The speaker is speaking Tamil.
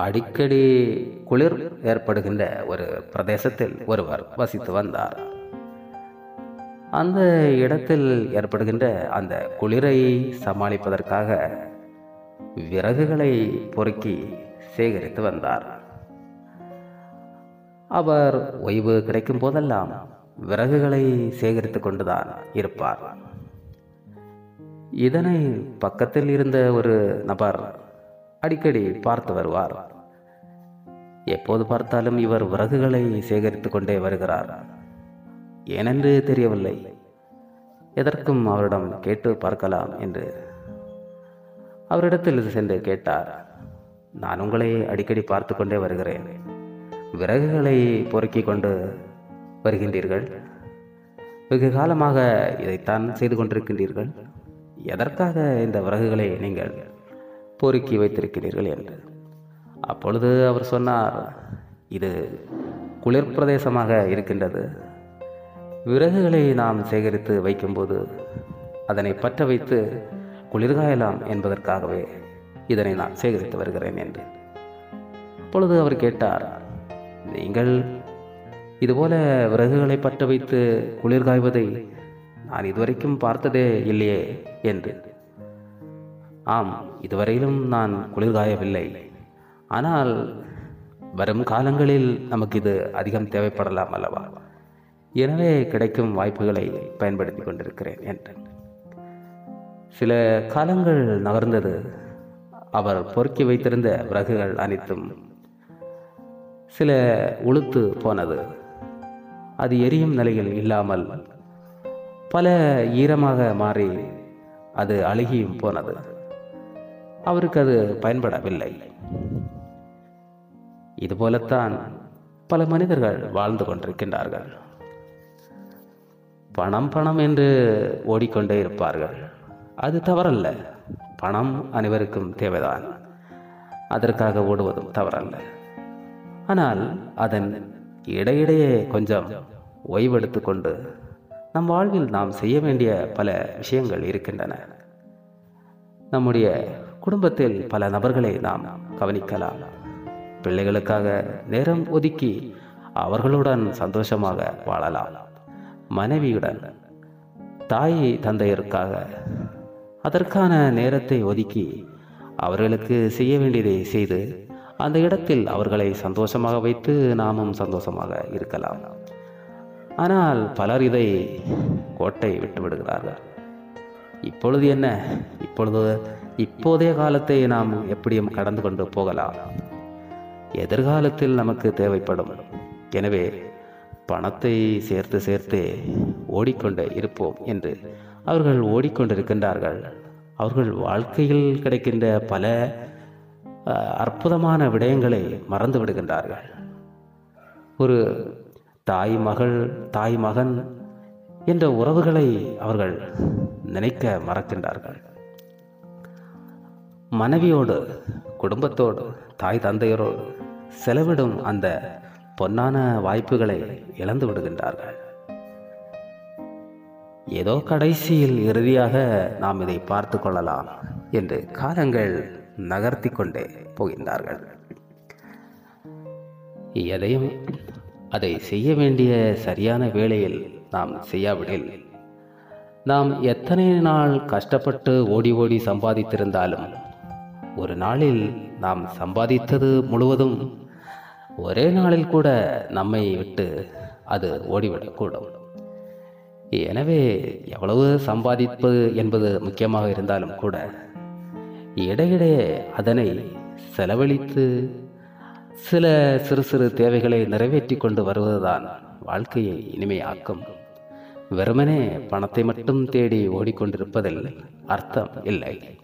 அடிக்கடி குளிர் ஏற்படுகின்ற ஒரு பிரதேசத்தில் ஒருவர் வசித்து வந்தார். அந்த இடத்தில் ஏற்படுகின்ற அந்த குளிரை சமாளிப்பதற்காக விறகுகளை பொறுக்கி சேகரித்து வந்தார். அவர் ஓய்வு கிடைக்கும் போதெல்லாம் விறகுகளை சேகரித்து கொண்டுதான் இருப்பார். இதனை பக்கத்தில் இருந்த ஒரு நபர் அடிக்கடி பார்த்து வருவார். எப்போது பார்த்தாலும் இவர் விறகுகளை சேகரித்து கொண்டே வருகிறார். ஏனென்று தெரியவில்லை. எதற்கும் அவரிடம் கேட்டு பார்க்கலாம் என்று. அவரிடத்தில் சென்று கேட்டார் நான் உங்களை அடிக்கடி பார்த்து கொண்டே வருகிறேன். விறகுகளை பொறுக்கி கொண்டு வருகின்றீர்கள். வெகு காலமாக இதைத்தான் செய்து கொண்டிருக்கின்றீர்கள். எதற்காக இந்த விறகுகளை நீங்கள் பொறுக்கி வைத்திருக்கிறீர்கள் என்று. அப்பொழுது அவர் சொன்னார் இது குளிர் பிரதேசமாக இருக்கின்றது. விறகுகளை நாம் சேகரித்து வைக்கும்போது அதனை பற்ற வைத்து குளிர்காயலாம் என்பதற்காகவே இதனை நான் சேகரித்து வருகிறேன் என்று. அப்பொழுது அவர் கேட்டார் நீங்கள் இதுபோல விறகுகளை பற்ற வைத்து குளிர்காய்வதை நான் இதுவரைக்கும் பார்த்ததே இல்லையே என்று. ஆம் இதுவரையிலும் நான் குளிர்காயவில்லை ஆனால் வரும் காலங்களில் நமக்கு இது அதிகம் தேவைப்படலாம் அல்லவா? எனவே கிடைக்கும் வாய்ப்புகளை பயன்படுத்தி கொண்டிருக்கிறேன் என்றேன் சில காலங்கள் நகர்ந்தது. அவர் பொறுக்கி வைத்திருந்த விறகுகள் அனைத்தும் சில உளுத்து போனது. அது எரியும் நிலையில் இல்லாமல் பல ஈரமாக மாறி அது அழுகியும் போனது. அவருக்கு அது பயன்படவில்லை. இதுபோலத்தான் பல மனிதர்கள் வாழ்ந்து கொண்டிருக்கின்றார்கள். பணம் பணம் என்று ஓடிக்கொண்டே இருப்பார்கள். அது தவறல்ல. பணம் அனைவருக்கும் தேவைதான். அதற்காக ஓடுவதும் தவறல்ல. ஆனால் அதன் இடையிடையே கொஞ்சம் ஓய்வெடுத்து கொண்டு நம் வாழ்வில் நாம் செய்ய வேண்டிய பல விஷயங்கள் இருக்கின்றன. நம்முடைய குடும்பத்தில் பல நபர்களை நாம் கவனிக்கலாம். பிள்ளைகளுக்காக நேரம் ஒதுக்கி அவர்களுடன் சந்தோஷமாக வாழலாம். மனைவியுடன் தாய் தந்தையருக்காக அதற்கான நேரத்தை ஒதுக்கி அவர்களுக்கு செய்ய வேண்டியதை செய்து அந்த இடத்தில் அவர்களை சந்தோஷமாக வைத்து நாமும் சந்தோஷமாக இருக்கலாம். ஆனால் பலர் இதை கோட்டை விட்டு விடுகிறார்கள். இப்பொழுது என்ன? இப்பொழுது இப்போதைய காலத்தை நாம் எப்படியும் கடந்து கொண்டு போகலாம். எதிர்காலத்தில் நமக்கு தேவைப்படும். எனவே பணத்தை சேர்த்து சேர்த்து ஓடிக்கொண்டே இருப்போம் என்று அவர்கள் ஓடிக்கொண்டிருக்கின்றார்கள். அவர்கள் வாழ்க்கையில் கிடைக்கின்ற பல அற்புதமான விடயங்களை மறந்து விடுகின்றார்கள் ஒரு தாய் மகள் தாய் மகன் என்ற உறவுகளை அவர்கள் நினைக்க மறக்கின்றார்கள். மனைவியோடு குடும்பத்தோடு தாய் தந்தையரோடு செலவிடும் அந்த பொன்னான வாய்ப்புகளை இழந்து விடுகின்றார்கள். ஏதோ கடைசியில் இறுதியாக நாம் இதை பார்த்து கொள்ளலாம் என்று காலங்கள் நகர்த்தி கொண்டே போகின்றார்கள். எதையும் அதை செய்ய வேண்டிய சரியான வேளையில் நாம் செய்யாவிடில். நாம் எத்தனை நாள் கஷ்டப்பட்டு ஓடி ஓடி சம்பாதித்திருந்தாலும் ஒரு நாளில் நாம் சம்பாதித்தது முழுவதும் ஒரே நாளில் கூட நம்மை விட்டு அது ஓடிவிடக்கூடும். எனவே எவ்வளவு சம்பாதிப்பது என்பது முக்கியமாக இருந்தாலும் கூட இடையிடையே அதனை செலவழித்து சில சிறு சிறு தேவைகளை நிறைவேற்றி கொண்டு வருவதுதான் வாழ்க்கையை இனிமையாக்கும். வெறுமனே பணத்தை மட்டும் தேடி ஓடிக்கொண்டிருப்பதில் அர்த்தம் இல்லை.